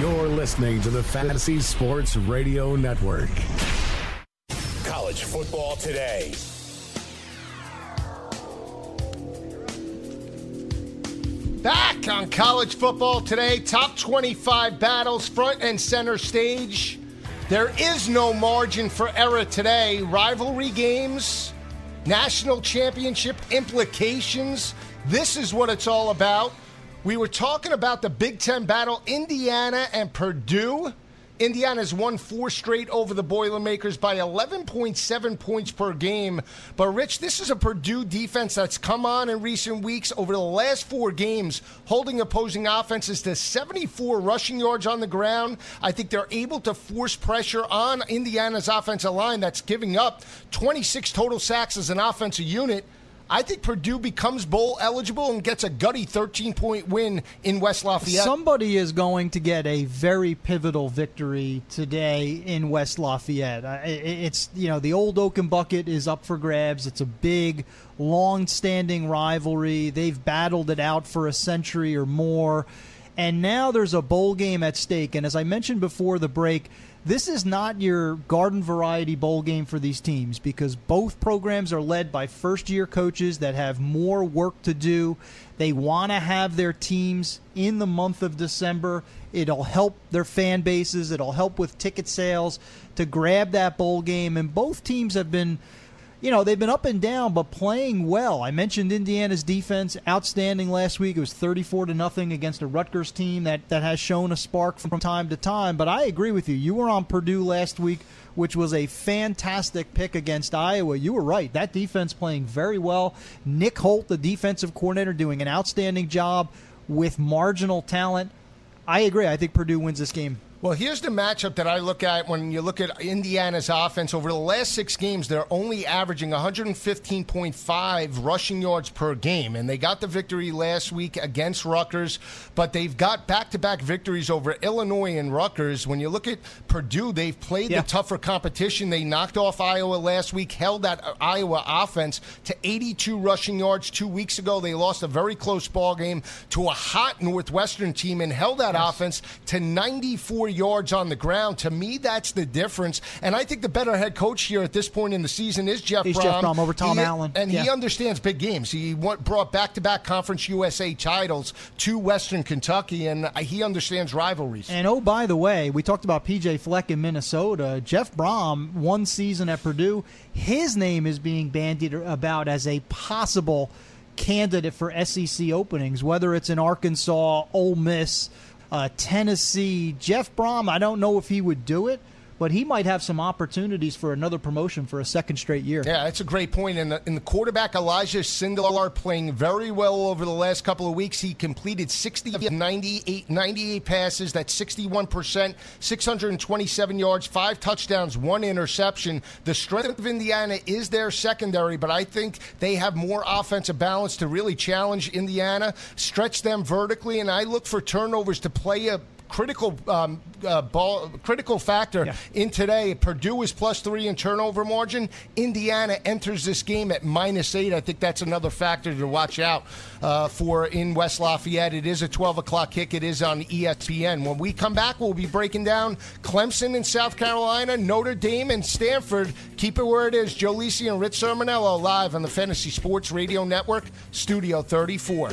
You're listening to the Fantasy Sports Radio Network. College football today. Back on college football today, top 25 battles, front and center stage. There is no margin for error today. Rivalry games, national championship implications. This is what it's all about. We were talking about the Big Ten battle, Indiana and Purdue. Indiana's won four straight over the Boilermakers by 11.7 points per game. But, Rich, this is a Purdue defense that's come on in recent weeks over the last four games, holding opposing offenses to 74 rushing yards on the ground. I think they're able to force pressure on Indiana's offensive line that's giving up 26 total sacks as an offensive unit. I think Purdue becomes bowl eligible and gets a gutty 13 point win in West Lafayette. Somebody is going to get a very pivotal victory today in West Lafayette. It's, you know, the old Oaken Bucket is up for grabs. It's a big, long standing rivalry. They've battled it out for a century or more. And now there's a bowl game at stake. And as I mentioned before the break, this is not your garden variety bowl game for these teams because both programs are led by first year coaches that have more work to do. They want to have their teams in the month of December. It'll help their fan bases, it'll help with ticket sales to grab that bowl game. And both teams have been you know, they've been up and down, but playing well. I mentioned Indiana's defense, outstanding last week. It was 34 to nothing against a Rutgers team that, that has shown a spark from time to time. But I agree with you. You were on Purdue last week, which was a fantastic pick against Iowa. You were right. That defense playing very well. Nick Holt, the defensive coordinator, doing an outstanding job with marginal talent. I agree. I think Purdue wins this game. Well, here's the matchup that I look at when you look at Indiana's offense. Over the last six games, they're only averaging 115.5 rushing yards per game. And they got the victory last week against Rutgers, but they've got back to back victories over Illinois and Rutgers. When you look at Purdue, they've played yeah. the tougher competition. They knocked off Iowa last week, held that Iowa offense to 82 rushing yards two weeks ago. They lost a very close ball game to a hot Northwestern team and held that yes. offense to 94 yards on the ground. To me, that's the difference. And I think the better head coach here at this point in the season is Jeff He's Brohm. Jeff Brohm over Tom he, Allen. And yeah. he understands big games. He brought back to back Conference USA titles to Western Kentucky, and he understands rivalries. And oh, by the way, we talked about PJ Fleck in Minnesota. Jeff Brohm, one season at Purdue, his name is being bandied about as a possible candidate for SEC openings, whether it's in Arkansas, Ole Miss uh, Uh, Tennessee. Jeff Brohm, I don't know if he would do it, but he might have some opportunities for another promotion for a second straight year. Yeah, that's a great point. And the, and the quarterback, Elijah Sindelar, playing very well over the last couple of weeks. He completed 60 of 98, 98 passes. That's 61%, 627 yards, five touchdowns, one interception. The strength of Indiana is their secondary, but I think they have more offensive balance to really challenge Indiana, stretch them vertically, and I look for turnovers to play a critical um, uh, ball, critical factor yeah. in today. Purdue is plus three in turnover margin. Indiana enters this game at minus eight. I think that's another factor to watch out uh, for in West Lafayette. It is a 12 o'clock kick. It is on ESPN. When we come back, we'll be breaking down Clemson in South Carolina, Notre Dame and Stanford. Keep it where it is. Joe Lisi and Rich Cirminiello live on the Fantasy Sports Radio Network, Studio 34.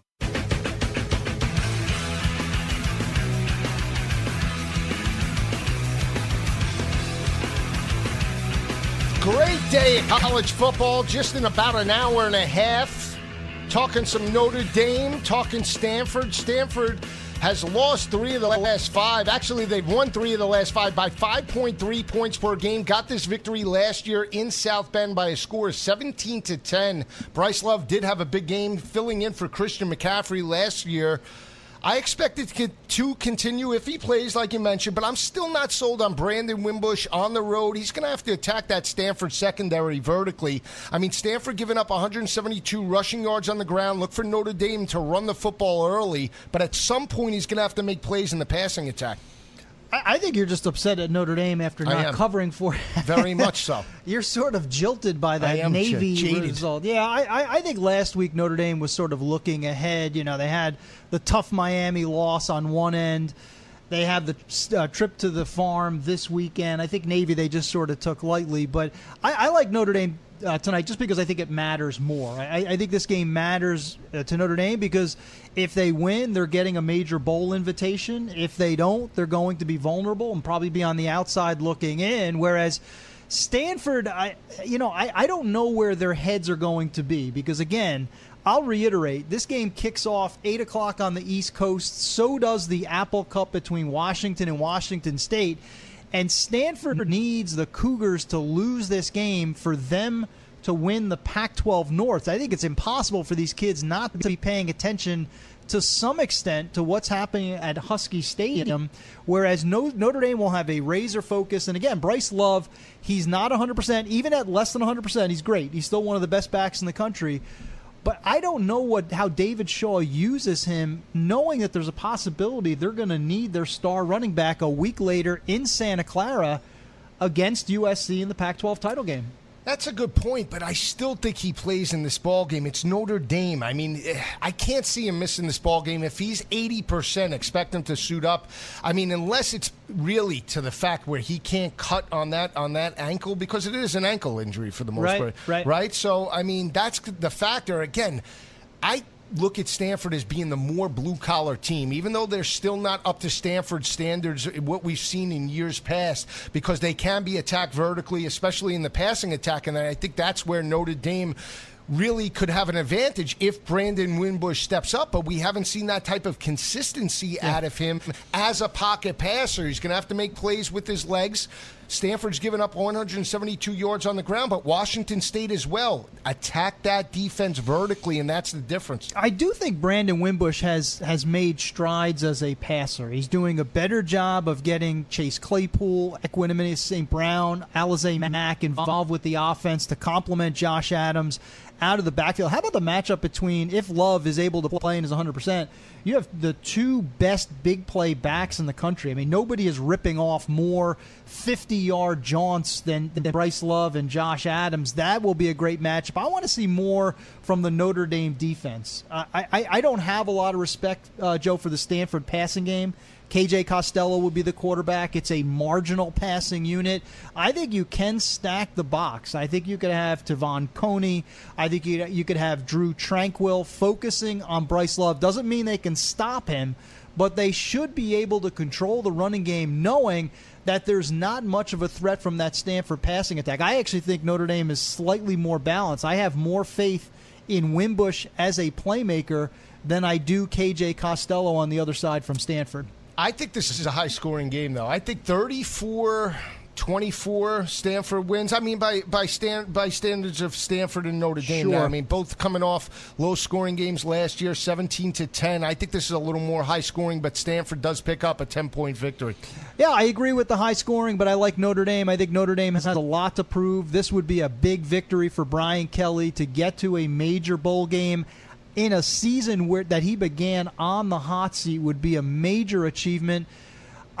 Day of college football, just in about an hour and a half. Talking some Notre Dame, talking Stanford. Stanford has lost three of the last five. Actually, they've won three of the last five by 5.3 points per game. Got this victory last year in South Bend by a score of 17 to 10. Bryce Love did have a big game filling in for Christian McCaffrey last year. I expect it to continue if he plays, like you mentioned, but I'm still not sold on Brandon Wimbush on the road. He's going to have to attack that Stanford secondary vertically. I mean, Stanford giving up 172 rushing yards on the ground. Look for Notre Dame to run the football early, but at some point, he's going to have to make plays in the passing attack. I think you're just upset at Notre Dame after not covering for very much so. You're sort of jilted by that Navy j- result. Yeah, I, I think last week Notre Dame was sort of looking ahead. You know, they had the tough Miami loss on one end. They have the uh, trip to the farm this weekend. I think Navy they just sort of took lightly, but I, I like Notre Dame uh, tonight just because I think it matters more. I, I think this game matters uh, to Notre Dame because if they win, they're getting a major bowl invitation. If they don't, they're going to be vulnerable and probably be on the outside looking in. Whereas Stanford, I you know I, I don't know where their heads are going to be because again. I'll reiterate, this game kicks off 8 o'clock on the East Coast. So does the Apple Cup between Washington and Washington State. And Stanford hmm. needs the Cougars to lose this game for them to win the Pac 12 North. I think it's impossible for these kids not to be paying attention to some extent to what's happening at Husky Stadium, whereas Notre Dame will have a razor focus. And again, Bryce Love, he's not 100%, even at less than 100%, he's great. He's still one of the best backs in the country. But I don't know what how David Shaw uses him, knowing that there's a possibility they're going to need their star running back a week later in Santa Clara against USC in the Pac-12 title game. That's a good point, but I still think he plays in this ball game. It's Notre Dame. I mean, eh, I can't see him missing this ball game. If he's eighty percent, expect him to suit up. I mean, unless it's really to the fact where he can't cut on that on that ankle because it is an ankle injury for the most right, part. Right. Right. So I mean, that's the factor. Again, I look at Stanford as being the more blue collar team, even though they're still not up to Stanford standards, what we've seen in years past, because they can be attacked vertically, especially in the passing attack. And I think that's where Notre Dame really could have an advantage if Brandon Wimbush steps up, but we haven't seen that type of consistency yeah. out of him as a pocket passer. He's going to have to make plays with his legs. Stanford's given up 172 yards on the ground, but Washington State as well. Attack that defense vertically, and that's the difference. I do think Brandon Wimbush has has made strides as a passer. He's doing a better job of getting Chase Claypool, Equanimeous St. Brown, Alize Mack involved with the offense to complement Josh Adams out of the backfield. How about the matchup between if Love is able to play and is 100%? You have the two best big play backs in the country. I mean, nobody is ripping off more 50 yard jaunts than, than Bryce Love and Josh Adams. That will be a great matchup. I want to see more from the Notre Dame defense. I, I, I, don't have a lot of respect, uh, Joe, for the Stanford passing game. KJ Costello would be the quarterback. It's a marginal passing unit. I think you can stack the box. I think you could have Te'von Coney. I think you, you could have Drew Tranquill focusing on Bryce Love. Doesn't mean they can stop him, but they should be able to control the running game knowing that there's not much of a threat from that Stanford passing attack. I actually think Notre Dame is slightly more balanced. I have more faith in Wimbush as a playmaker than I do KJ Costello on the other side from Stanford. I think this is a high scoring game, though. I think 34 24 Stanford wins. I mean, by by stand by standards of Stanford and Notre Dame. Sure. Now. I mean, both coming off low scoring games last year, 17 to 10. I think this is a little more high scoring, but Stanford does pick up a 10 point victory. Yeah, I agree with the high scoring, but I like Notre Dame. I think Notre Dame has had a lot to prove. This would be a big victory for Brian Kelly to get to a major bowl game in a season where that he began on the hot seat would be a major achievement.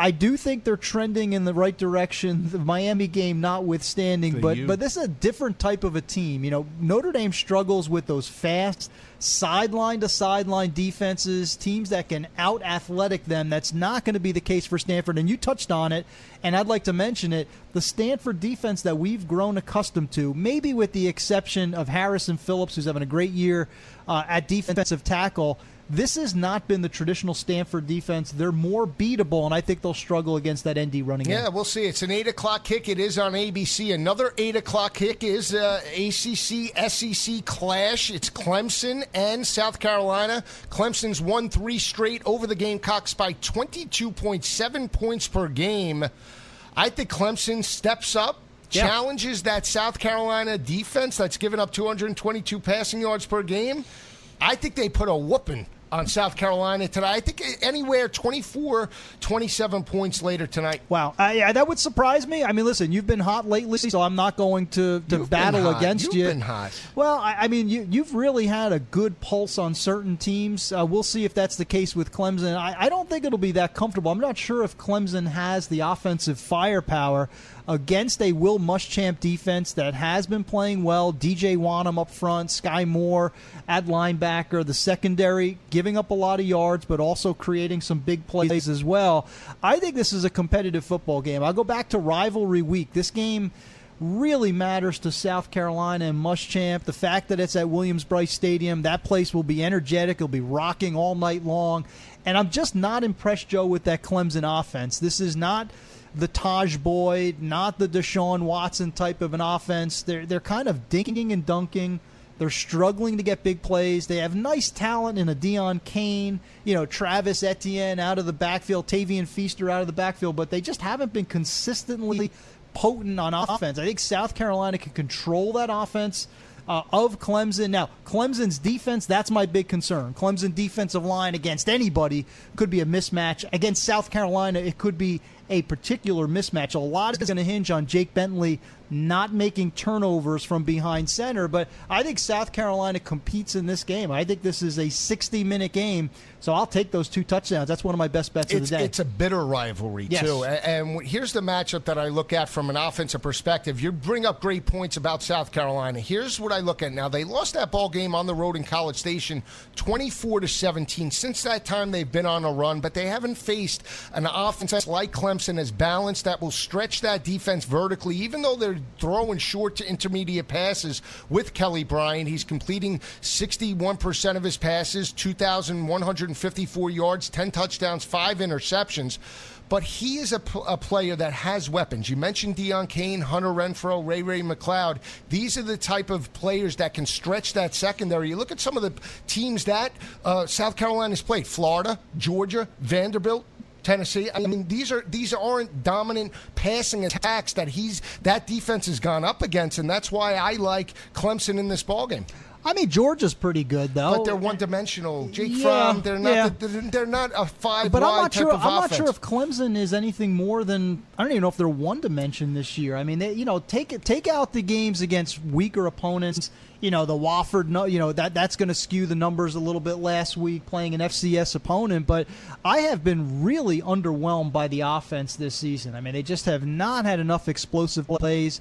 I do think they're trending in the right direction. The Miami game notwithstanding, but but this is a different type of a team. You know, Notre Dame struggles with those fast sideline to sideline defenses, teams that can out athletic them. That's not going to be the case for Stanford. And you touched on it, and I'd like to mention it. The Stanford defense that we've grown accustomed to, maybe with the exception of Harrison Phillips, who's having a great year uh, at defensive tackle. This has not been the traditional Stanford defense. They're more beatable, and I think they'll struggle against that ND running Yeah, we'll see. It's an 8 o'clock kick. It is on ABC. Another 8 o'clock kick is uh, ACC SEC clash. It's Clemson and South Carolina. Clemson's won three straight over the Gamecocks by 22.7 points per game. I think Clemson steps up. Yeah. Challenges that South Carolina defense that's given up 222 passing yards per game. I think they put a whooping on South Carolina tonight. I think anywhere 24, 27 points later tonight. Wow, uh, yeah, that would surprise me. I mean, listen, you've been hot lately, so I'm not going to, to You've battle against You've you. been hot. Well, I, I mean, you, you've really had a good pulse on certain teams. Uh, we'll see if that's the case with Clemson. I, I don't think it'll be that comfortable. I'm not sure if Clemson has the offensive firepower against a Will Muschamp defense that has been playing well. DJ Wonnum up front, Skai Moore at linebacker, the secondary giving up a lot of yards, but also creating some big plays as well. I think this is a competitive football game. I'll go back to rivalry week. This game really matters to South Carolina and Muschamp. The fact that it's at Williams-Brice Stadium, that place will be energetic. It'll be rocking all night long. And I'm just not impressed, Joe, with that Clemson offense. This is not the Tajh Boyd, not the Deshaun Watson type of an offense. They're they're kind of dinking and dunking. They're struggling to get big plays. They have nice talent in a Deon Cain, you know, Travis Etienne out of the backfield, Tavien Feaster out of the backfield, but they just haven't been consistently potent on offense. I think South Carolina can control that offense uh, of Clemson. Now, Clemson's defense, that's my big concern. Clemson defensive line against anybody could be a mismatch. Against South Carolina, it could be a particular mismatch. A lot is going to hinge on Jake Bentley not making turnovers from behind center, but I think South Carolina competes in this game. I think this is a 60 minute game, so I'll take those two touchdowns. That's one of my best bets It's, of the day. it's a bitter rivalry, Yes. too. And here's the matchup that I look at from an offensive perspective. You bring up great points about South Carolina. Here's what I look at now. They lost that ball game on the road in College Station 24 to 17. Since that time, they've been on a run, but they haven't faced an offense like Clemson as balanced that will stretch that defense vertically, even though they're throwing short to intermediate passes with Kelly Bryant. He's completing 61% of his passes, 2,154 yards, 10 touchdowns, five interceptions. But he is a, pl- a player that has weapons. You mentioned Deon Cain, Hunter Renfrow, Ray Ray McLeod. These are the type of players that can stretch that secondary. You look at some of the teams that uh, South Carolina's played: Florida, Georgia, Vanderbilt. Tennessee. I mean, these are these aren't dominant passing attacks that he's that defense has gone up against, and that's why I like Clemson in this ballgame. I mean, Georgia's pretty good though. But they're one dimensional. Jake Yeah, Fromm, they're not. yeah. They're, they're not a five. but I'm not sure. I'm not sure if Clemson is anything more than I don't even know if they're one dimension this year. I mean, they, you know, take it, take out the games against weaker opponents. You know, the Wofford. You know that that's going to skew the numbers a little bit last week playing an FCS opponent. But I have been really underwhelmed by the offense this season. I mean, they just have not had enough explosive plays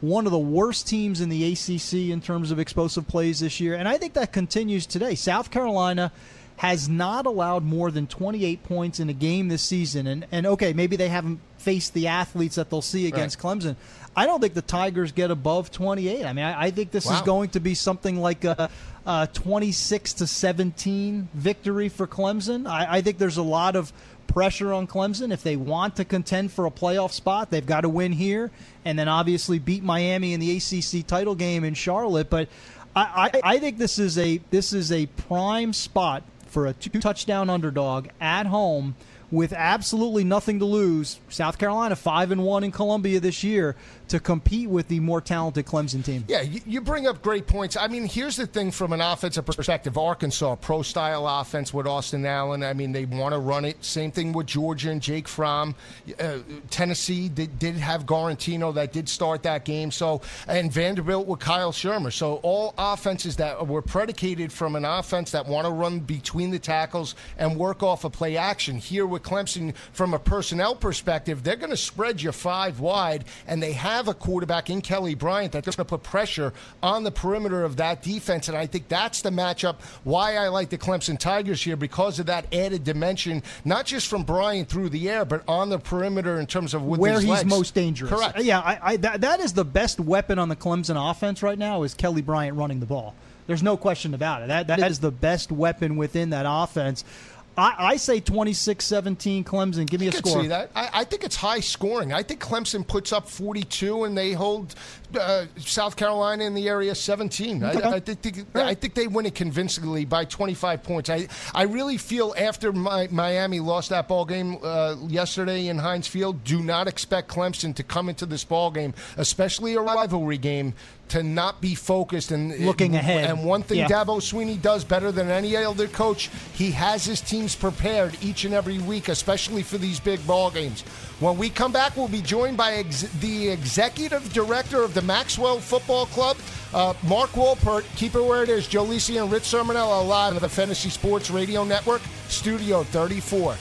one of the worst teams in the ACC in terms of explosive plays this year, and I think that continues today. South Carolina has not allowed more than 28 points in a game this season, and and okay, maybe they haven't faced the athletes that they'll see against Clemson. I don't think the Tigers get above 28. I mean, I, I think this is going to be something like a, a 26 to 17 victory for Clemson. I, I think there's a lot of pressure on Clemson. If they want to contend for a playoff spot, they've got to win here, and then obviously beat Miami in the ACC title game in Charlotte. But I, I, I think this is a this is a prime spot for a two touchdown underdog at home with absolutely nothing to lose. South Carolina five and one in Columbia this year to compete with the more talented Clemson team. Yeah, you, bring up great points. I mean, here's the thing from an offensive perspective Arkansas, pro style offense with Austin Allen. I mean, they want to run it. Same thing with Georgia and Jake Fromm. Uh, Tennessee did, did have Guarantano that did start that game. So, and Vanderbilt with Kyle Shurmur. So, all offenses that were predicated from an offense that want to run between the tackles and work off a play action. Here with Clemson, from a personnel perspective, they're going to spread you five wide, and they have a quarterback in Kelly Bryant that's going to put pressure on the perimeter of that defense. And I think that's the matchup why I like the Clemson Tigers here because of that added dimension, not just from Bryant through the air, but on the perimeter in terms of with where his he's legs. most dangerous. Correct. Uh, yeah, I, I, that, that is the best weapon on the Clemson offense right now is Kelly Bryant running the ball. There's no question about it. That that is the best weapon within that offense. I, I say 26-17 Clemson. Give me I a score. see that. I, I think it's high scoring. I think Clemson puts up 42 and they hold uh, South Carolina in the area 17. I, I, think, I think they win it convincingly by 25 points. I, I really feel after my, Miami lost that ball game uh, yesterday in Heinz Field, do not expect Clemson to come into this ball game, especially a rivalry game, to not be focused and Looking ahead. And one thing Yeah. Dabo Swinney does better than any other coach, he has his teams prepared each and every week, especially for these big ball games. When we come back, we'll be joined by ex- the executive director of the Maxwell Football Club, uh, Mark Wolpert. Keep it where it is. Joe Lisi and Rich Cirminiello live at the Fantasy Sports Radio Network, Studio 34.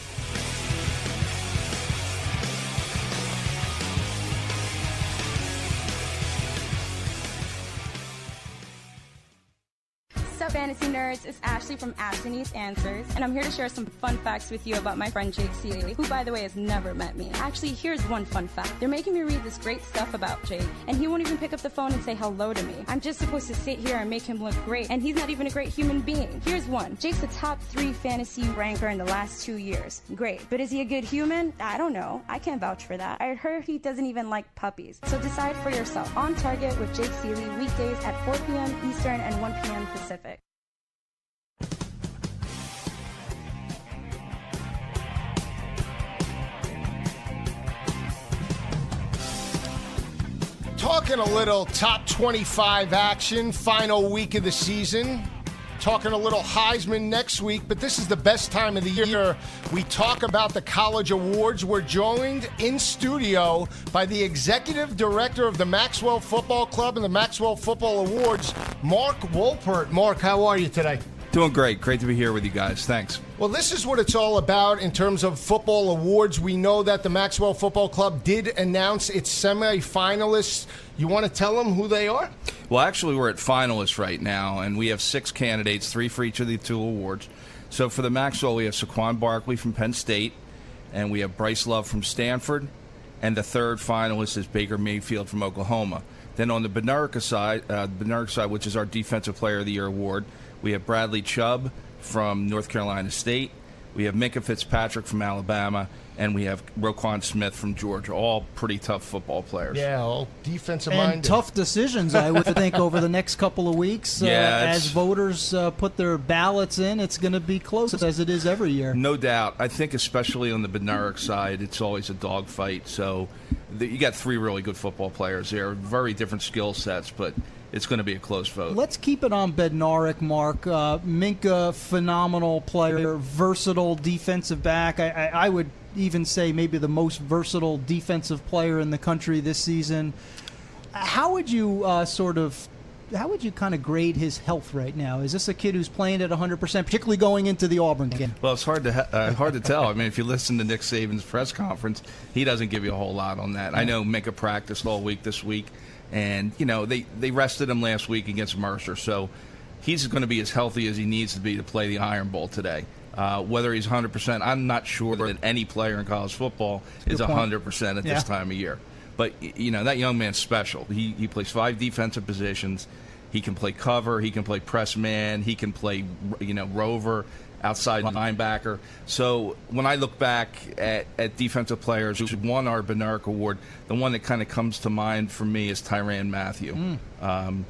Sup, fantasy nerds? It's Ashley from Ashley Answers, and I'm here to share some fun facts with you about my friend Jake Ciely, who, by the way, has never met me. Actually, here's one fun fact. They're making me read this great stuff about Jake, and he won't even pick up the phone and say hello to me. I'm just supposed to sit here and make him look great, and he's not even a great human being. Here's one. Jake's a top three fantasy ranker in the last two years. Great. But is he a good human? I don't know. I can't vouch for that. I heard he doesn't even like puppies. So decide for yourself. On Target with Jake Ciely, weekdays at 4 p.m. Eastern and 1 p.m. Pacific. Talking a little top 25 action, final week of the season. Talking a little Heisman next week, but this is the best time of the year. We talk about the college awards. We're joined in studio by the executive director of the Maxwell Football Club and the Maxwell Football Awards, Mark Wolpert. Mark, how are you today? Doing great. Great to be here with you guys. Thanks. Well, this is what it's all about in terms of football awards. We know that the Maxwell Football Club did announce its semi-finalists. You want to tell them who they are? Well, actually, we're at finalists right now, and we have six candidates, three for each of the two awards. So for the Maxwell, we have Saquon Barkley from Penn State, and we have Bryce Love from Stanford, and the third finalist is Baker Mayfield from Oklahoma. Then on the Bednarik side, uh, the Bednarik side, which is our Defensive Player of the Year award, we have Bradley Chubb from North Carolina State. We have Minkah Fitzpatrick from Alabama, and we have Roquan Smith from Georgia. All pretty tough football players. Yeah, all defensive and minded. tough decisions, I would think, over the next couple of weeks. Uh, Yeah, it's- as voters uh, put their ballots in, it's going to be close as it is every year. No doubt. I think especially on the Bednarik side, it's always a dogfight. So the, you got three really good football players there, very different skill sets, but it's going to be a close vote. Let's keep it on Bednarik, Mark. Uh, Minkah, phenomenal player, versatile defensive back. I, I, I would even say maybe the most versatile defensive player in the country this season. How would you uh, sort of how would you kind of grade his health right now? Is this a kid who's playing at 100%, particularly going into the Auburn game? Well, it's hard to ha- uh, hard to tell. I mean, if you listen to Nick Saban's press conference, he doesn't give you a whole lot on that. I know Minkah practiced all week this week, and you know they they rested him last week against Mercer, so he's going to be as healthy as he needs to be to play the Iron Bowl today. Uh, whether he's 100%, I'm not sure that any player in college football is 100% at Yeah. this time of year. But you know that young man's special. He he plays five defensive positions. He can play cover. He can play press man. He can play you know rover, outside linebacker. So when I look back at, at defensive players who won our Bednarik Award, the one that kind of comes to mind for me is Tyrann Mathieu. Um,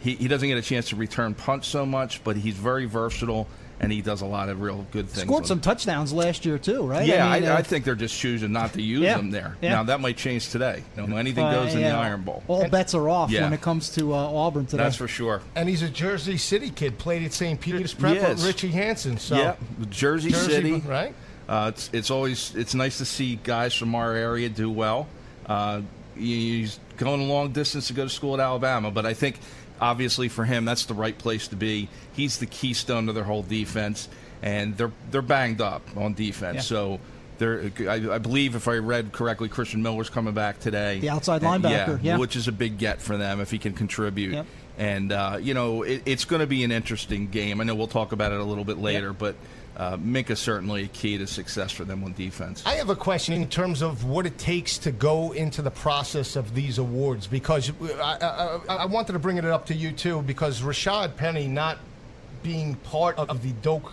he, he doesn't get a chance to return punch so much, but he's very versatile and he does a lot of real good things. Scored some touchdowns last year too, right? yeah, I, mean, uh, I think they're just choosing not to use Yeah, them there. yeah. Now that might change today. You know, anything uh, goes in the Iron Bowl. All bets are off Yeah. when it comes to uh, Auburn today. That's for sure. and he's a Jersey City kid. Played at St. Peter's Prep He with. Richie Hansen. So yeah, Jersey, Jersey, City, right? Uh, it's it's always it's nice to see guys from our area do well. Uh, he's going a long distance to go to school at Alabama, but I think obviously for him that's the right place to be. He's the keystone to their whole defense, and they're they're banged up on defense. Yeah. So. They're, I, I believe, if I read correctly, Christian Miller's coming back today. The outside And- linebacker, yeah. which is a big get for them if he can contribute. Yep. And uh, you know, it, it's going to be an interesting game. I know we'll talk about it a little bit later, but uh, Minkah's certainly a key to success for them on defense. I have a question in terms of what it takes to go into the process of these awards because I, I, I wanted to bring it up to you too because Rashad Penny not being part of the Doak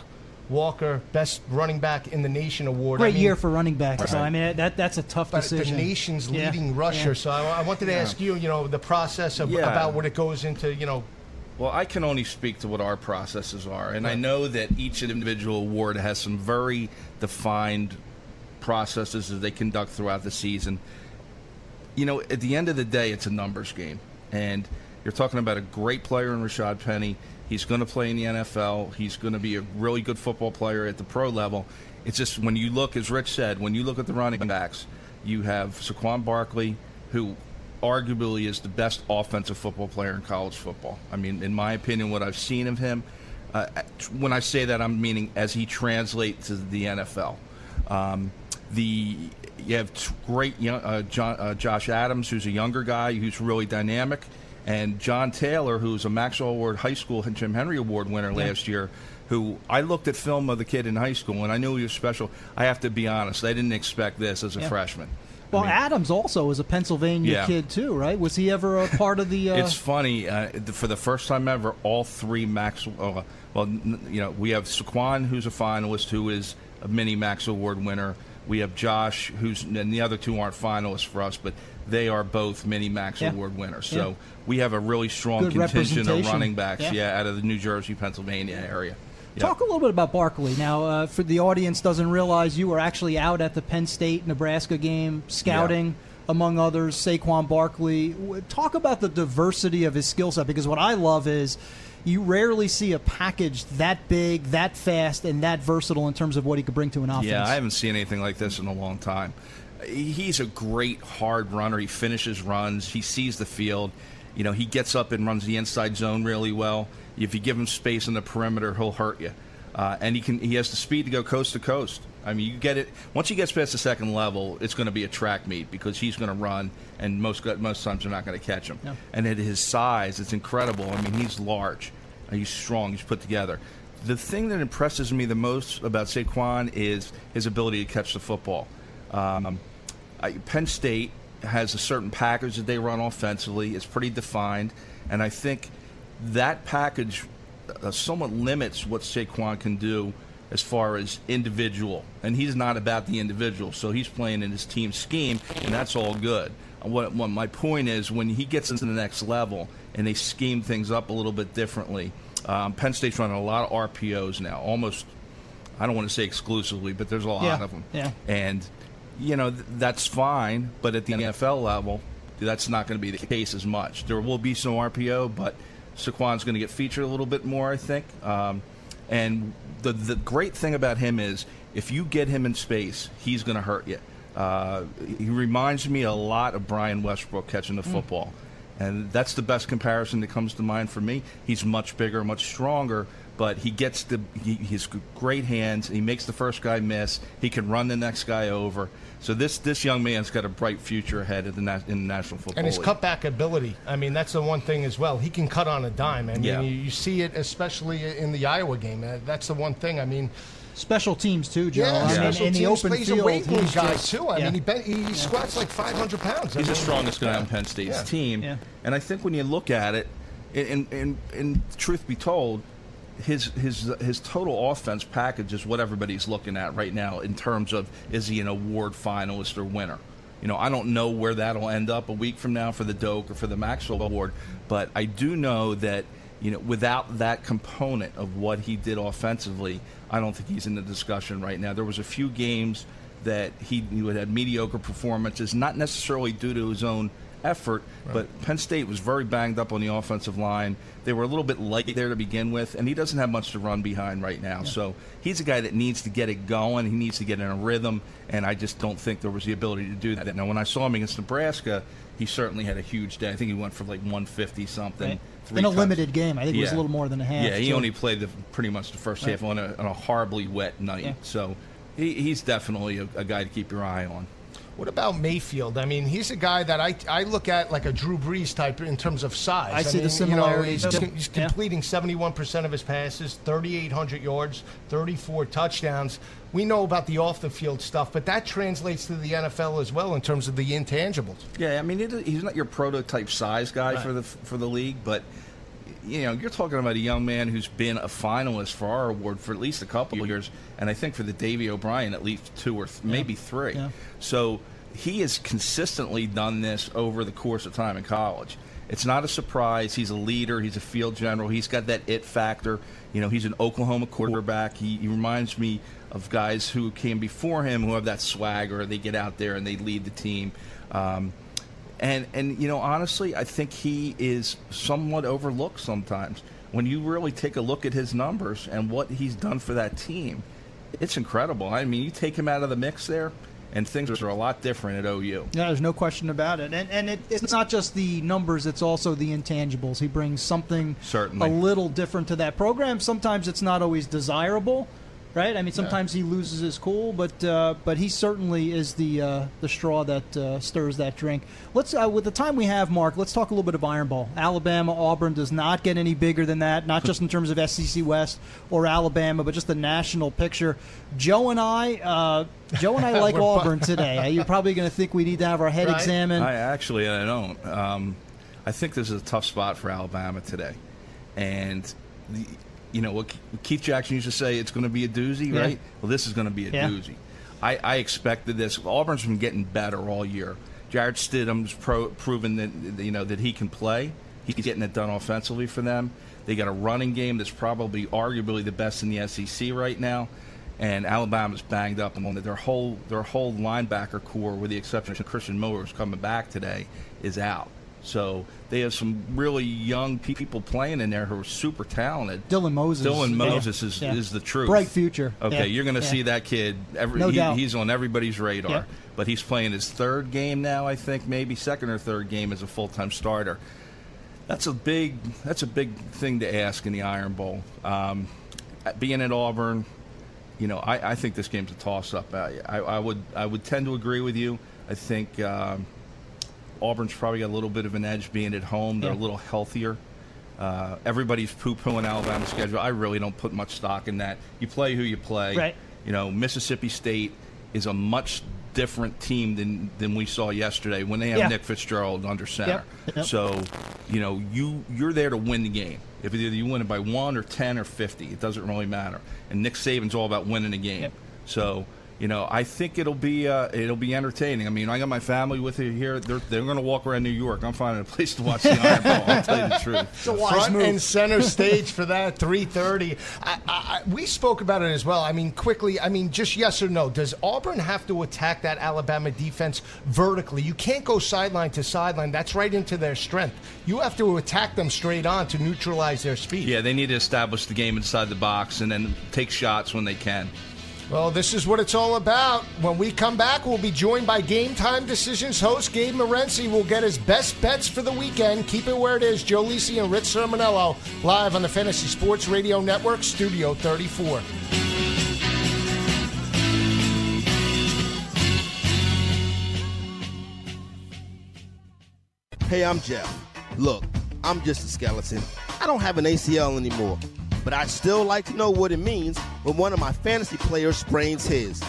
Walker, best running back in the nation award. Great I mean, year for running backs. So I mean that that's a tough but decision. the nation's Yeah. leading rusher. Yeah. So I, I wanted to ask you, you know, the process of, Yeah. about what it goes into, you know, Well, I can only speak to what our processes are, and I know that each individual award has some very defined processes that they conduct throughout the season. You know, at the end of the day, it's a numbers game, and you're talking about a great player in Rashad Penny. He's going to play in the NFL. He's going to be a really good football player at the pro level. It's just when you look, as Rich said, when you look at the running backs, you have Saquon Barkley, who arguably is the best offensive football player in college football. I mean, in my opinion, what I've seen of him, uh, when I say that, I'm meaning as he translates to the NFL. Um, the you have great young, uh, John, uh, Josh Adams, who's a younger guy who's really dynamic, and John Taylor, who's a Maxwell Award High School Jim Henry Award winner last year. Who I looked at film of the kid in high school and I knew he was special. I have to be honest, I didn't expect this as a Yeah. freshman. Well, I mean- Adams also is a Pennsylvania Yeah. kid too, right? Was he ever a part of the? Uh, It's funny. Uh, for the first time ever, all three Max. Uh, well, you know, we have Saquon, who's a finalist, who is a mini Max Award winner. We have Josh, who's and the other two aren't finalists for us, but they are both mini Max Yeah. Award winners. So Yeah. we have a really strong Good contingent of running backs. Yeah. out of the New Jersey, Pennsylvania area. Yeah. Talk a little bit about Barkley. Now, uh, for the audience doesn't realize you were actually out at the Penn State Nebraska game scouting, among others, Saquon Barkley. Talk about the diversity of his skill set because what I love is you rarely see a package that big, that fast, and that versatile in terms of what he could bring to an offense. Yeah, I haven't seen anything like this in a long time. He's a great hard runner. He finishes runs. He sees the field. You know, he gets up and runs the inside zone really well. If you give him space on the perimeter, he'll hurt you. Uh, and he can. He has the speed to go coast to coast. I mean, you get it. Once he gets past the second level, it's going to be a track meet because he's going to run, and most most times they're not going to catch him. No. And at his size, it's incredible. I mean, he's large, he's strong, he's put together. The thing that impresses me the most about Saquon is his ability to catch the football. Um, I, Penn State has a certain package that they run offensively. It's pretty defined, and I think that package uh, somewhat limits what Saquon can do as far as individual. And he's not about the individual, so he's playing in his team scheme, and that's all good. What, what my point is, when he gets into the next level and they scheme things up a little bit differently, um, Penn State's running a lot of RPOs now, almost. I don't want to say exclusively, but there's a lot Yeah, of them. yeah. And you know th- that's fine, but at the NFL level, that's not going to be the case as much. There will be some RPO, but Saquon's going to get featured a little bit more, I think. Um, and the the great thing about him is if you get him in space, he's going to hurt you. Uh, he reminds me a lot of Brian Westbrook catching the football. And that's the best comparison that comes to mind for me. He's much bigger, much stronger, but he gets the he, he's great hands. He makes the first guy miss. He can run the next guy over. So this this young man's got a bright future ahead of the na- in the National Football and his League. cutback ability. I mean, that's the one thing as well. He can cut on a dime. I mean, Yeah. you, you see it especially in the Iowa game. Uh, That's the one thing. I mean, Special teams too, Joe. yeah, I mean, special in the teams, open he's field, a weight room he's guy just- too. I yeah. mean, he, bet, he squats like 500 pounds. I He's the strongest guy yeah. on Penn State's Yeah. team. Yeah. And I think when you look at it, and, and, and truth be told, his his his total offense package is what everybody's looking at right now in terms of is he an award finalist or winner. You know, I don't know where that'll end up a week from now for the Doak or for the Maxwell Award, but I do know that you know without that component of what he did offensively, I don't think he's in the discussion right now. There was a few games that he, he had mediocre performances, not necessarily due to his own effort, but Penn State was very banged up on the offensive line. They were a little bit light there to begin with, and he doesn't have much to run behind right now. So he's a guy that needs to get it going. He needs to get in a rhythm, and I just don't think there was the ability to do that. Now, when I saw him against Nebraska, he certainly had a huge day. I think he went for like 150 something. Right. In a touch- limited game. I think it was a little more than a half. Yeah, he so- only played the, pretty much the first Right. half on a, on a horribly wet night. Yeah. So he, he's definitely a, a guy to keep your eye on. What about Mayfield? I mean, he's a guy that I, I look at like a Drew Brees type in terms of size. I see the mean, you know, similarities. he's, Yep. he's Yeah. completing 71% of his passes, 3,800 yards, 34 touchdowns. We know about the off the field stuff, but that translates to the NFL as well in terms of the intangibles. Yeah, I mean, it, he's not your prototype size guy Right. for the for the league, but you know, you're talking about a young man who's been a finalist for our award for at least a couple of years, and I think for the Davy O'Brien at least two or th- maybe three. Yeah. So he has consistently done this over the course of time in college. It's not a surprise. He's a leader. He's a field general. He's got that it factor. You know, he's an Oklahoma quarterback. He, he reminds me of guys who came before him who have that swagger. They get out there and they lead the team. Um, and and you know, honestly, I think he is somewhat overlooked sometimes. When you really take a look at his numbers and what he's done for that team, it's incredible. I mean, you take him out of the mix there, and things are a lot different at OU. Yeah, there's no question about it. And and it, it's not just the numbers; it's also the intangibles. He brings something Certainly. a little different to that program. Sometimes it's not always desirable, right? I mean, sometimes he loses his cool, but uh, but he certainly is the uh, the straw that uh, stirs that drink. Let's uh, with the time we have, Mark. Let's talk a little bit of Iron Bowl. Alabama, Auburn does not get any bigger than that. Not just in terms of SEC West or Alabama, but just the national picture. Joe and I, uh, Joe and I like Auburn today. Uh, You're probably going to think we need to have our head Right. examined. I actually I don't. Um, I think this is a tough spot for Alabama today, and the, you know what Keith Jackson used to say: it's going to be a doozy, Yeah. right? Well, this is going to be a Yeah. doozy. I, I expected this. Auburn's been getting better all year. Jarrett Stidham's pro, proven that you know that he can play. He's getting it done offensively for them. They got a running game that's probably arguably the best in the SEC right now. And Alabama's banged up, and their whole their whole linebacker corps, with the exception of Christian Miller, who's coming back today, is out. So they have some really young people playing in there who are super talented. Dylan Moses. Dylan Yeah. Moses is, Yeah. is the truth. Bright future. Okay, Yeah. you're going to Yeah. see that kid. Every, No he- doubt. He's on everybody's radar. Yeah. But he's playing his third game now, I think, maybe second or third game as a full time starter. That's a big. That's a big thing to ask in the Iron Bowl. Um, being at Auburn, you know, I, I think this game's a toss up. I, I, I would I would tend to agree with you. I think um, Auburn's probably got a little bit of an edge being at home. They're Yeah. a little healthier. Uh, everybody's poo-pooing Alabama's schedule. I really don't put much stock in that. You play who you play. Right. You know, Mississippi State is a much different team than than we saw yesterday when they have Yeah. Nick Fitzgerald under center. Yep. Yep. So, you know, you you're there to win the game. If either you win it by one or ten or fifty, it doesn't really matter. And Nick Saban's all about winning the game. Yep. So, you know, I think it'll be uh, it'll be entertaining. I mean, I got my family with me here. They're they're going to walk around New York. I'm finding a place to watch the Iron Bowl. I'll tell you the truth. It's a wise front move. and center stage for that 3:30. I, I, I- we spoke about it as well. I mean, quickly. I mean, just yes or no. Does Auburn have to attack that Alabama defense vertically? You can't go sideline to sideline. That's right into their strength. You have to attack them straight on to neutralize their speed. Yeah, they need to establish the game inside the box and then take shots when they can. Well, this is what it's all about. When we come back, we'll be joined by Game Time Decisions host Gabe Morency. We'll get his best bets for the weekend. Keep it where it is. Joe Lisi and Rich Cirminiello live on the Fantasy Sports Radio Network, Studio 34. Hey, I'm Jeff. Look, I'm just a skeleton. I don't have an ACL anymore, but I'd still like to know what it means when one of my fantasy players sprains his.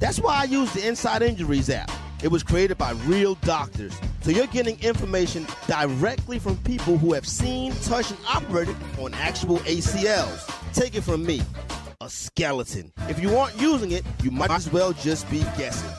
That's why I use the Inside Injuries app. It was created by real doctors, so you're getting information directly from people who have seen, touched, and operated on actual ACLs. Take it from me, a skeleton. If you aren't using it, you might as well just be guessing.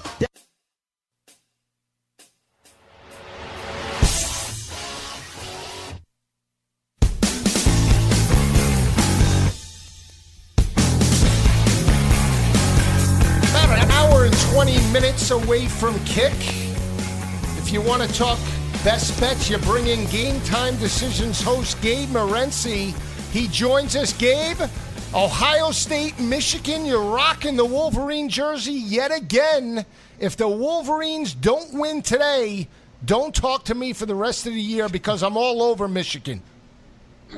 Minutes away from kick. If you want to talk best bets, you bring in Game Time Decisions host Gabe Morency. He joins us. Gabe, Ohio State, Michigan, you're rocking the Wolverine jersey yet again. If the Wolverines don't win today, don't talk to me for the rest of the year because I'm all over Michigan.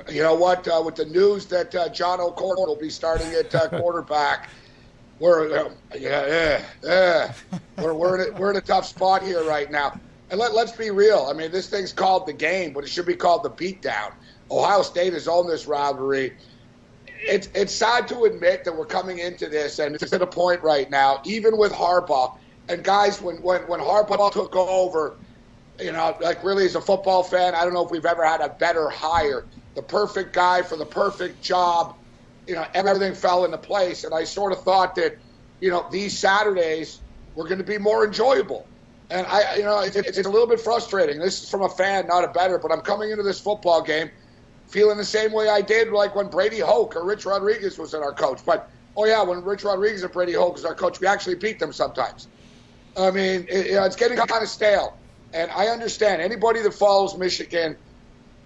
You know what? Uh, with the news that uh, John O'Korn will be starting at uh, quarterback, we're uh, yeah, yeah, yeah. We're we're in, a, we're in a tough spot here right now. And let, let's be real. I mean, this thing's called the game, but it should be called the beatdown. Ohio State has owned this rivalry. It's it's sad to admit that we're coming into this, and it's at a point right now, even with Harbaugh. And guys, when when when Harbaugh took over, you know, like really as a football fan, I don't know if we've ever had a better hire. the perfect guy for the perfect job. You know, everything fell into place, and I sort of thought that, you know, these Saturdays were going to be more enjoyable. And I, you know, it's, it's a little bit frustrating. This is from a fan, not a better, but I'm coming into this football game feeling the same way I did like when Brady Hoke or Rich Rodriguez was in our coach. But oh yeah, when Rich Rodriguez and Brady Hoke was our coach, we actually beat them sometimes. I mean, it, you know, it's getting kind of stale. And I understand anybody that follows Michigan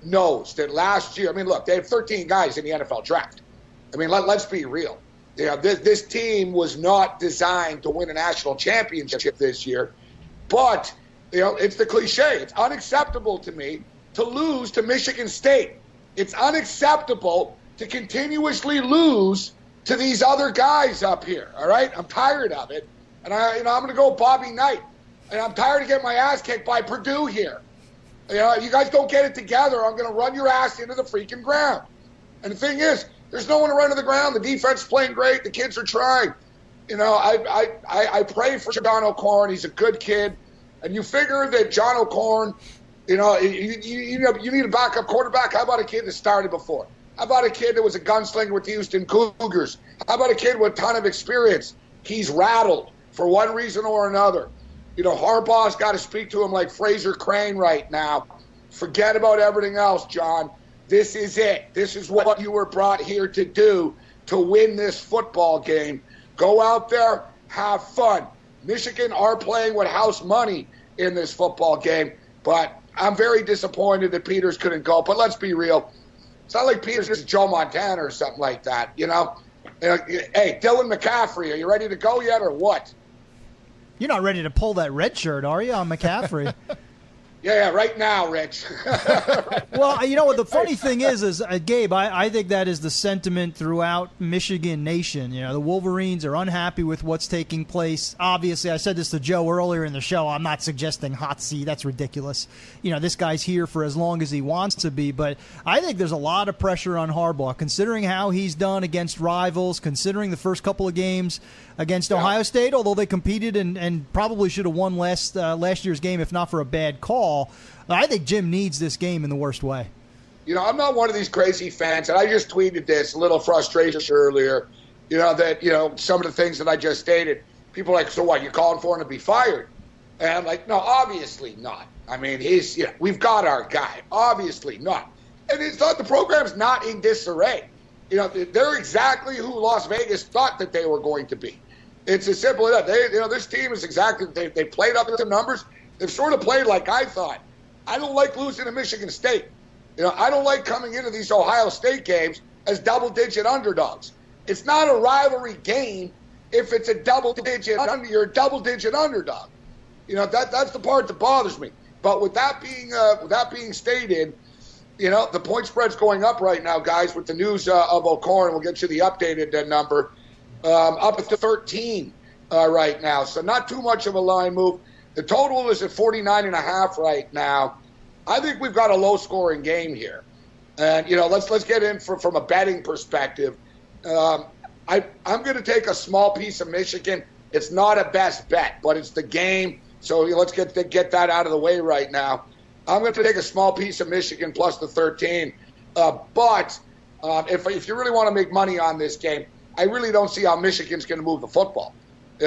knows that last year. I mean, look, they have 13 guys in the NFL draft. I mean, let, us be real. You know, this, this team was not designed to win a national championship this year. But you know, it's the cliche. It's unacceptable to me to lose to Michigan State. It's unacceptable to continuously lose to these other guys up here. All right, I'm tired of it, and I, you know, I'm going to go Bobby Knight, and I'm tired of getting my ass kicked by Purdue here. You know, you guys don't get it together. I'm going to run your ass into the freaking ground. And the thing is, there's no one to run to the ground. The defense is playing great. The kids are trying. You know, I I, I, pray for John O'Korn. He's a good kid, and you figure that John O'Korn, you know, you, you, you, know, you need a backup quarterback. How about a kid that started before? How about a kid that was a gunslinger with the Houston Cougars? How about a kid with a ton of experience? He's rattled for one reason or another. You know, Harbaugh's got to speak to him like Frasier Crane right now. Forget about everything else, John. This is it. This is what you were brought here to do to win this football game. Go out there, have fun. Michigan are playing with house money in this football game, but I'm very disappointed that Peters couldn't go. But let's be real. It's not like Peters is Joe Montana or something like that, you know? Uh, hey, Dylan McCaffrey, are you ready to go yet or what? You're not ready to pull that red shirt, are you, on McCaffrey? Yeah, yeah, right now, Rich. well, you know what the funny thing is, is uh, Gabe, I, I think that is the sentiment throughout Michigan Nation. You know, the Wolverines are unhappy with what's taking place. Obviously, I said this to Joe earlier in the show. I'm not suggesting hot seat. That's ridiculous. You know, this guy's here for as long as he wants to be. But I think there's a lot of pressure on Harbaugh, considering how he's done against rivals, considering the first couple of games against yeah. Ohio State, although they competed and, and probably should have won last uh, last year's game if not for a bad call. I think Jim needs this game in the worst way. You know, I'm not one of these crazy fans, and I just tweeted this a little frustration earlier. You know that you know some of the things that I just stated. People like, so what? You're calling for him to be fired? And I'm like, no, obviously not. I mean, he's you know, we've got our guy. Obviously not. And it's not the program's not in disarray. You know, they're exactly who Las Vegas thought that they were going to be. It's as simple as that. They, you know, this team is exactly they, they played up to numbers. They've sort of played like I thought. I don't like losing to Michigan State. You know, I don't like coming into these Ohio State games as double-digit underdogs. It's not a rivalry game if it's a double-digit under. You're a double-digit underdog. You know that that's the part that bothers me. But with that being uh, with that being stated, you know the point spread's going up right now, guys. With the news uh, of O'Korn, we'll get you the updated uh, number um, up to 13 uh, right now. So not too much of a line move. The total is at 49 and a half right now. I think we've got a low scoring game here. And, you know, let's let's get in from, from a betting perspective. Um, I, I'm going to take a small piece of Michigan. It's not a best bet, but it's the game. So let's get get that out of the way right now. I'm going to take a small piece of Michigan plus the 13. Uh, but uh, if, if you really want to make money on this game, I really don't see how Michigan's going to move the football.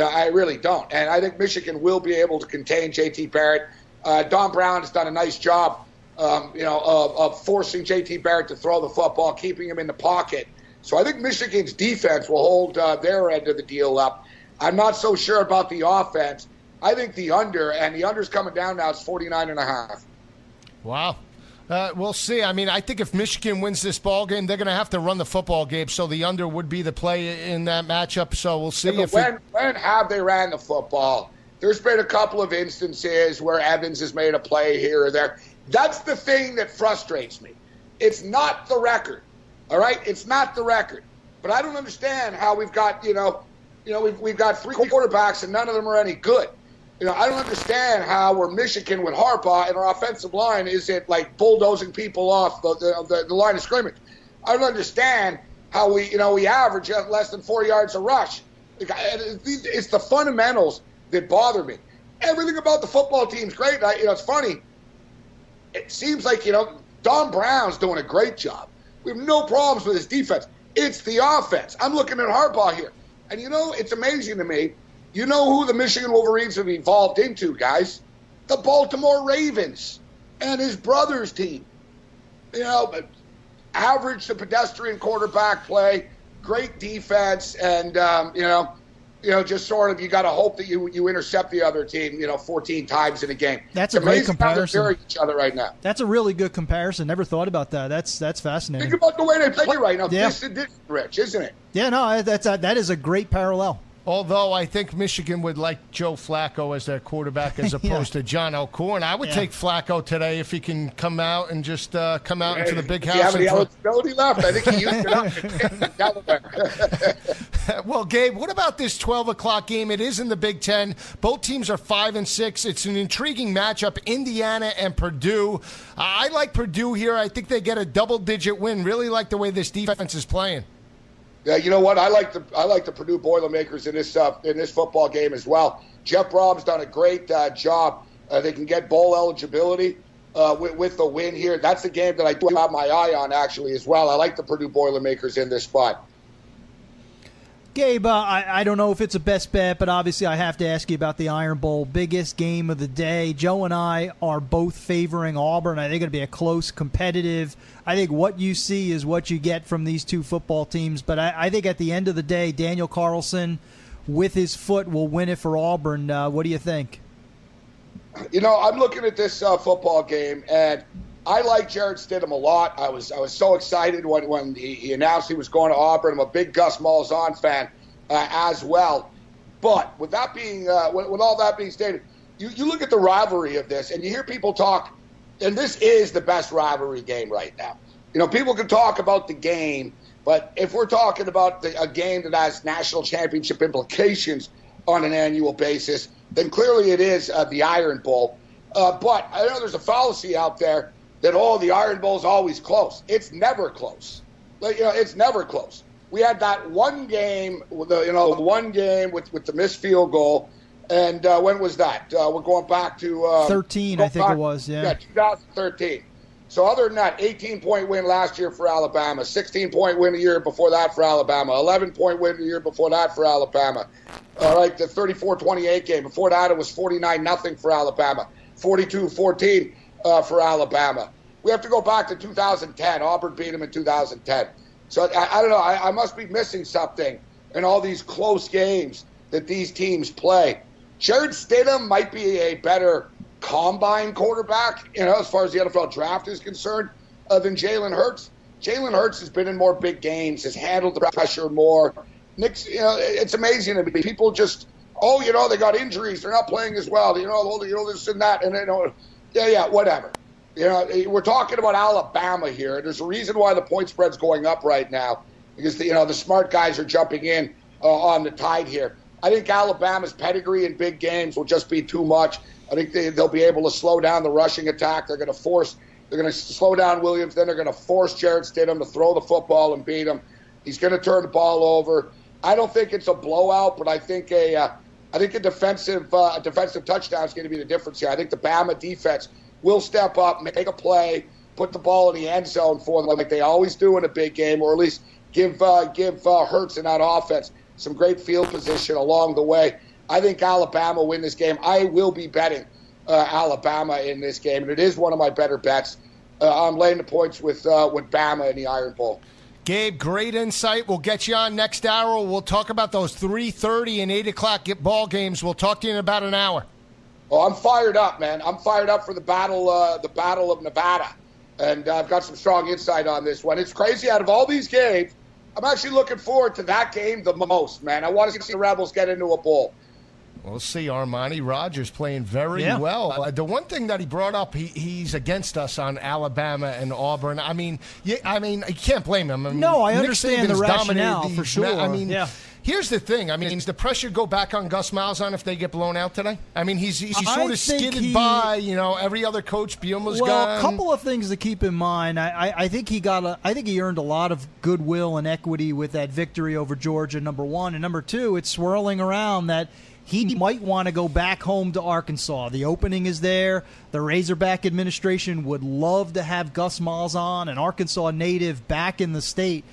I really don't. And I think Michigan will be able to contain J.T. Barrett. Uh, Don Brown has done a nice job, um, you know, of, of forcing J.T. Barrett to throw the football, keeping him in the pocket. So I think Michigan's defense will hold uh, their end of the deal up. I'm not so sure about the offense. I think the under, and the under's coming down now. It's 49 and a half. Wow. Uh, we'll see. I mean, I think if Michigan wins this ball game, they're going to have to run the football game. So the under would be the play in that matchup. So we'll see. Yeah, if when, it... when have they ran the football? There's been a couple of instances where Evans has made a play here or there. That's the thing that frustrates me. It's not the record. All right, it's not the record. But I don't understand how we've got you know, you know, we've we've got three quarterbacks and none of them are any good. You know, I don't understand how we're Michigan with Harbaugh and our offensive line isn't like bulldozing people off the, the, the line of scrimmage. I don't understand how we, you know, we average less than four yards a rush. It's the fundamentals that bother me. Everything about the football team's great. I, you know, it's funny. It seems like you know Don Brown's doing a great job. We have no problems with his defense. It's the offense. I'm looking at Harbaugh here. And you know, it's amazing to me. You know who the Michigan Wolverines have evolved into, guys? The Baltimore Ravens and his brother's team. You know, average to pedestrian quarterback play, great defense, and um, you know, you know, just sort of you got to hope that you you intercept the other team, you know, 14 times in a game. That's It's a great amazing how comparison. each other right now. That's a really good comparison. Never thought about that. That's that's fascinating. Think about the way they play right now. Yeah. This is this, Rich, isn't it? Yeah, no, that's a, that is a great parallel. Although I think Michigan would like Joe Flacco as their quarterback as opposed to John O'Korn. I would Yeah. take Flacco today if he can come out and just uh, come out into the big Does he house. have any and eligibility left? I think he used it up well, Gabe, what about this 12 o'clock game? It is in the Big Ten. Both teams are 5 and 6. It's an intriguing matchup, Indiana and Purdue. I like Purdue here. I think they get a double digit win. Really like the way this defense is playing. Yeah, you know what? I like the I like the Purdue Boilermakers in this uh, in this football game as well. Jeff Brohm's done a great uh, job. Uh, they can get bowl eligibility uh, with, with the win here. That's the game that I do have my eye on actually as well. I like the Purdue Boilermakers in this spot. Gabe, uh, I, I don't know if it's a best bet, but obviously I have to ask you about the Iron Bowl, biggest game of the day. Joe and I are both favoring Auburn. I think it'll be a close, competitive. I think what you see is what you get from these two football teams. But I, I think at the end of the day, Daniel Carlson, with his foot, will win it for Auburn. Uh, what do you think? You know, I'm looking at this uh, football game, and I like Jarrett Stidham a lot. I was I was so excited when, when he, he announced he was going to Auburn. I'm a big Gus Malzahn fan uh, as well. But with that being uh, with, with all that being stated, you, you look at the rivalry of this, and you hear people talk, and this is the best rivalry game right now. You know, people can talk about the game, but if we're talking about the, a game that has national championship implications on an annual basis, then clearly it is uh, the Iron Bowl. Uh, but I know there's a fallacy out there that oh, the Iron Bowl is always close. It's never close. Like, you know, it's never close. We had that one game, with the, you know, one game with with the missed field goal, and uh, when was that? Uh, we're going back to uh, 13, I think it was, yeah. yeah, 2013. So other than that, 18 point win last year for Alabama, 16 point win a year before that for Alabama, 11 point win a year before that for Alabama. All right, the 34-28 game. Before that, it was 49 nothing for Alabama, 42-14 uh, for Alabama. We have to go back to 2010. Auburn beat them in 2010. So I, I don't know. I, I must be missing something in all these close games that these teams play. Jarrett Stidham might be a better combine quarterback, you know, as far as the NFL draft is concerned, uh, than Jalen Hurts. Jalen Hurts has been in more big games, has handled the pressure more. Nick's, you know, it's amazing to me. People just, oh, you know, they got injuries, they're not playing as well, you know, you know this and that, and you know, yeah, yeah, whatever. You know, we're talking about Alabama here. There's a reason why the point spread's going up right now because the, you know the smart guys are jumping in uh, on the tide here. I think Alabama's pedigree in big games will just be too much. I think they, they'll be able to slow down the rushing attack. They're going to force. They're going to slow down Williams. Then they're going to force Jarrett Stidham to throw the football and beat him. He's going to turn the ball over. I don't think it's a blowout, but I think a uh, I think a defensive uh, a defensive touchdown is going to be the difference here. I think the Bama defense will step up, make a play, put the ball in the end zone for them like they always do in a big game, or at least give uh, give uh, Hurts and that offense some great field position along the way. I think Alabama win this game. I will be betting uh, Alabama in this game, and it is one of my better bets. Uh, I'm laying the points with uh, with Bama in the Iron Bowl. Gabe, great insight. We'll get you on next hour. We'll talk about those 3.30 and 8 o'clock ball games. We'll talk to you in about an hour. Oh, I'm fired up, man. I'm fired up for the battle, uh, the battle of Nevada, and uh, I've got some strong insight on this one. It's crazy. Out of all these games, I'm actually looking forward to that game the most, man. I want to see the Rebels get into a bowl. We'll see. Armani Rogers playing very Yeah. well. Uh, the one thing that he brought up, he, he's against us on Alabama and Auburn. I mean, yeah, I mean, you can't blame him. I mean, No, I Nick understand the Saban's dominated rationale, for sure. ma- I mean, Yeah. Here's the thing. I mean, does the pressure go back on Gus Malzahn if they get blown out today? I mean, he's he's I sort of skidded he- by. You know, every other coach, Bielema's well, gone. a couple of things to keep in mind. I, I, I think he got a, I think he earned a lot of goodwill and equity with that victory over Georgia. Number one and number two, it's swirling around that he might want to go back home to Arkansas. The opening is there. The Razorback administration would love to have Gus Malzahn, an Arkansas native, back in the state.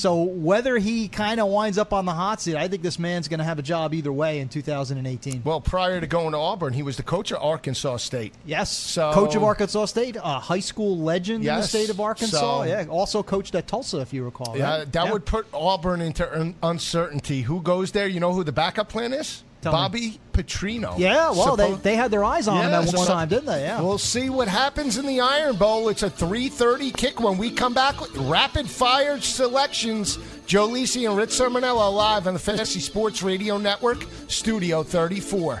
So whether he kind of winds up on the hot seat, I think this man's going to have a job either way in 2018. Well, prior to going to Auburn, he was the coach of Arkansas State. Yes, So- coach of Arkansas State, a high school legend in the state of Arkansas. So- yeah, also coached at Tulsa, if you recall. Yeah, right? that Yeah. would put Auburn into un- uncertainty. Who goes there? You know who the backup plan is? Tell me. Bobby Petrino. Yeah, well, they, they had their eyes on him Yeah, at one so- time, didn't they? Yeah. We'll see what happens in the Iron Bowl. It's a 3:30 kick when we come back. Rapid fire selections. Joe Lisi and Rich Cirminiello live on the Fantasy Sports Radio Network, Studio 34.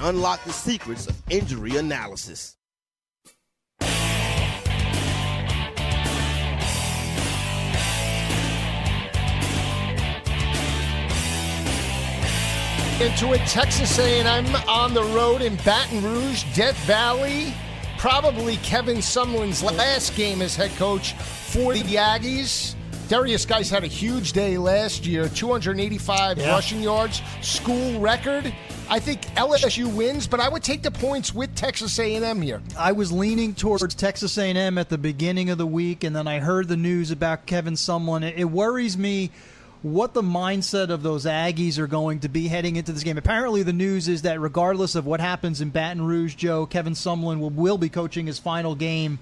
and unlock the secrets of injury analysis. Into it, Texas A&M on the road in Baton Rouge, Death Valley. Probably Kevin Sumlin's last game as head coach for the Aggies. Derrius Guice had a huge day last year, 285 Yeah. rushing yards, school record. I think LSU wins, but I would take the points with Texas A&M here. I was leaning towards Texas A&M at the beginning of the week, and then I heard the news about Kevin Sumlin. It, worries me what the mindset of those Aggies are going to be heading into this game. Apparently, the news is that regardless of what happens in Baton Rouge, Joe, Kevin Sumlin will, will be coaching his final game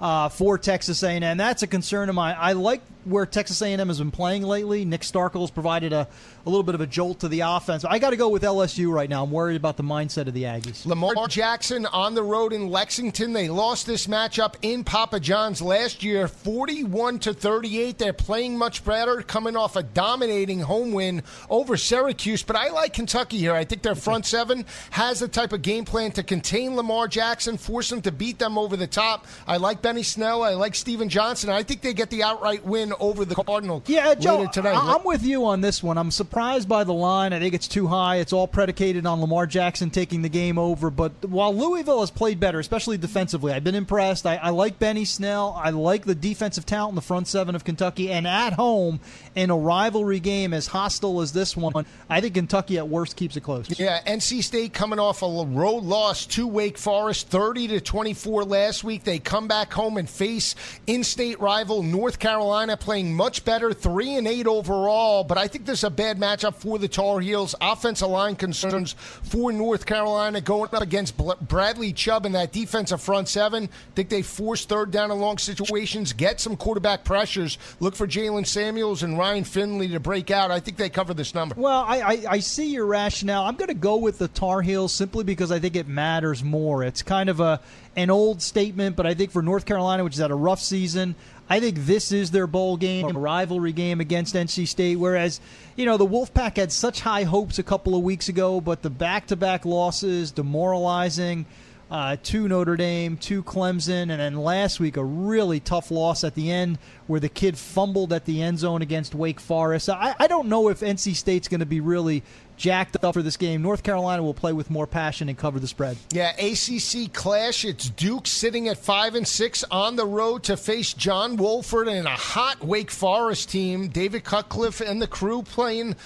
uh, for Texas A&M. That's a concern of mine. I like where Texas A&M has been playing lately. Nick Starkel has provided a, a little bit of a jolt to the offense. I got to go with LSU right now. I'm worried about the mindset of the Aggies. Lamar Jackson on the road in Lexington. They lost this matchup in Papa John's last year, 41 to 38. They're playing much better, coming off a dominating home win over Syracuse. But I like Kentucky here. I think their front seven has the type of game plan to contain Lamar Jackson, force him to beat them over the top. I like Benny Snell. I like Stephen Johnson. I think they get the outright win over the Cardinal Yeah, Joe, later today. I- I'm with you on this one. I'm surprised by the line. I think it's too high. It's all predicated on Lamar Jackson taking the game over. But while Louisville has played better, especially defensively, I've been impressed. I, I like Benny Snell. I like the defensive talent in the front seven of Kentucky. And at home, in a rivalry game as hostile as this one, I think Kentucky at worst keeps it close. Yeah, NC State coming off a road loss to Wake Forest, 30 to 24 last week. They come back home and face in-state rival North Carolina, playing much better, three and eight overall. But I think this is a bad matchup for the Tar Heels. Offensive line concerns for North Carolina going up against Bradley Chubb and that defensive front seven. Think they force third down and long situations, get some quarterback pressures. Look for Jaylen Samuels and Ryan Finley to break out. I think they cover this number. Well, I, I, I see your rationale. I'm going to go with the Tar Heels simply because I think it matters more. It's kind of a an old statement, but I think for North Carolina, which has had a rough season, I think this is their bowl game, a rivalry game against NC State. Whereas, you know, the Wolfpack had such high hopes a couple of weeks ago, but the back-to-back losses, demoralizing. Uh, to Notre Dame, to Clemson, and then last week a really tough loss at the end where the kid fumbled at the end zone against Wake Forest. I, I don't know if NC State's going to be really jacked up for this game. North Carolina will play with more passion and cover the spread. Yeah, ACC clash. It's Duke sitting at five and six on the road to face John Wolford and a hot Wake Forest team. David Cutcliffe and the crew playing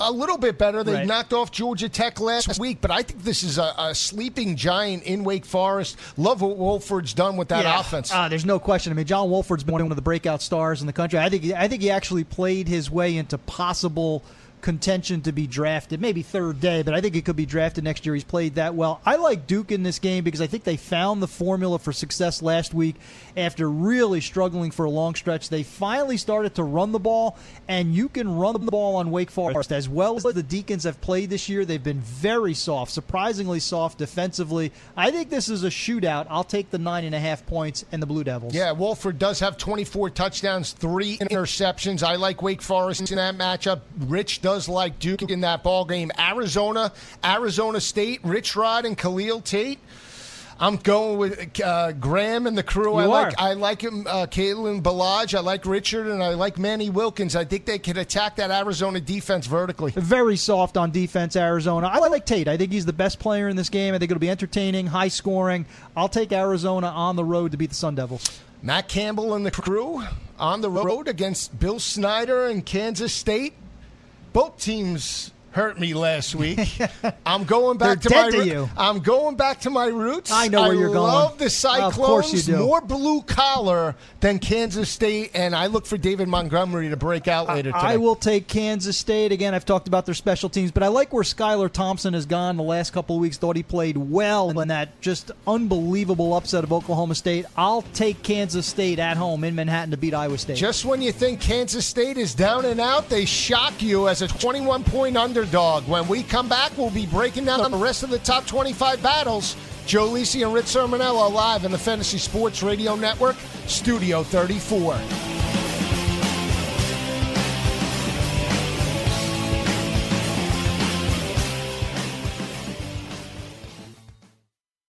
a little bit better. They Right. knocked off Georgia Tech last week, but I think this is a, a sleeping giant in Wake Forest. Love what Wolford's done with that Yeah. offense. Uh, there's no question. I mean, John Wolford's been one of the breakout stars in the country. I think I think he actually played his way into possible contention to be drafted, maybe third day, but I think it could be drafted next year. He's played that well. I like Duke in this game because I think they found the formula for success last week after really struggling for a long stretch. They finally started to run the ball, and you can run the ball on Wake Forest as well as the Deacons have played this year. They've been very soft, surprisingly soft defensively. I think this is a shootout. I'll take the nine and a half points and the Blue Devils. Yeah, Wolford does have 24 touchdowns, three interceptions. I like Wake Forest in that matchup. Rich does like Duke in that ball game. Arizona, Arizona State, Rich Rod and Khalil Tate. I'm going with uh, Graham and the crew. You I like are. I like him, uh, Kalen Ballage. I like Richard, and I like Manny Wilkins. I think they can attack that Arizona defense vertically. Very soft on defense, Arizona. I like Tate. I think he's the best player in this game. I think it'll be entertaining, high scoring. I'll take Arizona on the road to beat the Sun Devils. Matt Campbell and the crew on the road against Bill Snyder and Kansas State. Both teams hurt me last week. I'm going back to my to. I'm going back to my roots. I know where you're going. love the Cyclones. Of course you do. More blue collar than Kansas State, and I look for David Montgomery to break out later today. I will take Kansas State. Again, I've talked about their special teams, but I like where Skylar Thompson has gone the last couple of weeks. Thought he played well in that just unbelievable upset of Oklahoma State. I'll take Kansas State at home in Manhattan to beat Iowa State. Just when you think Kansas State is down and out, they shock you as a 21 point underdog. When we come back, we'll be breaking down the rest of the top 25 battles. Joe Lisi and Rich Cirminiello live in the Fantasy Sports Radio Network, Studio 34.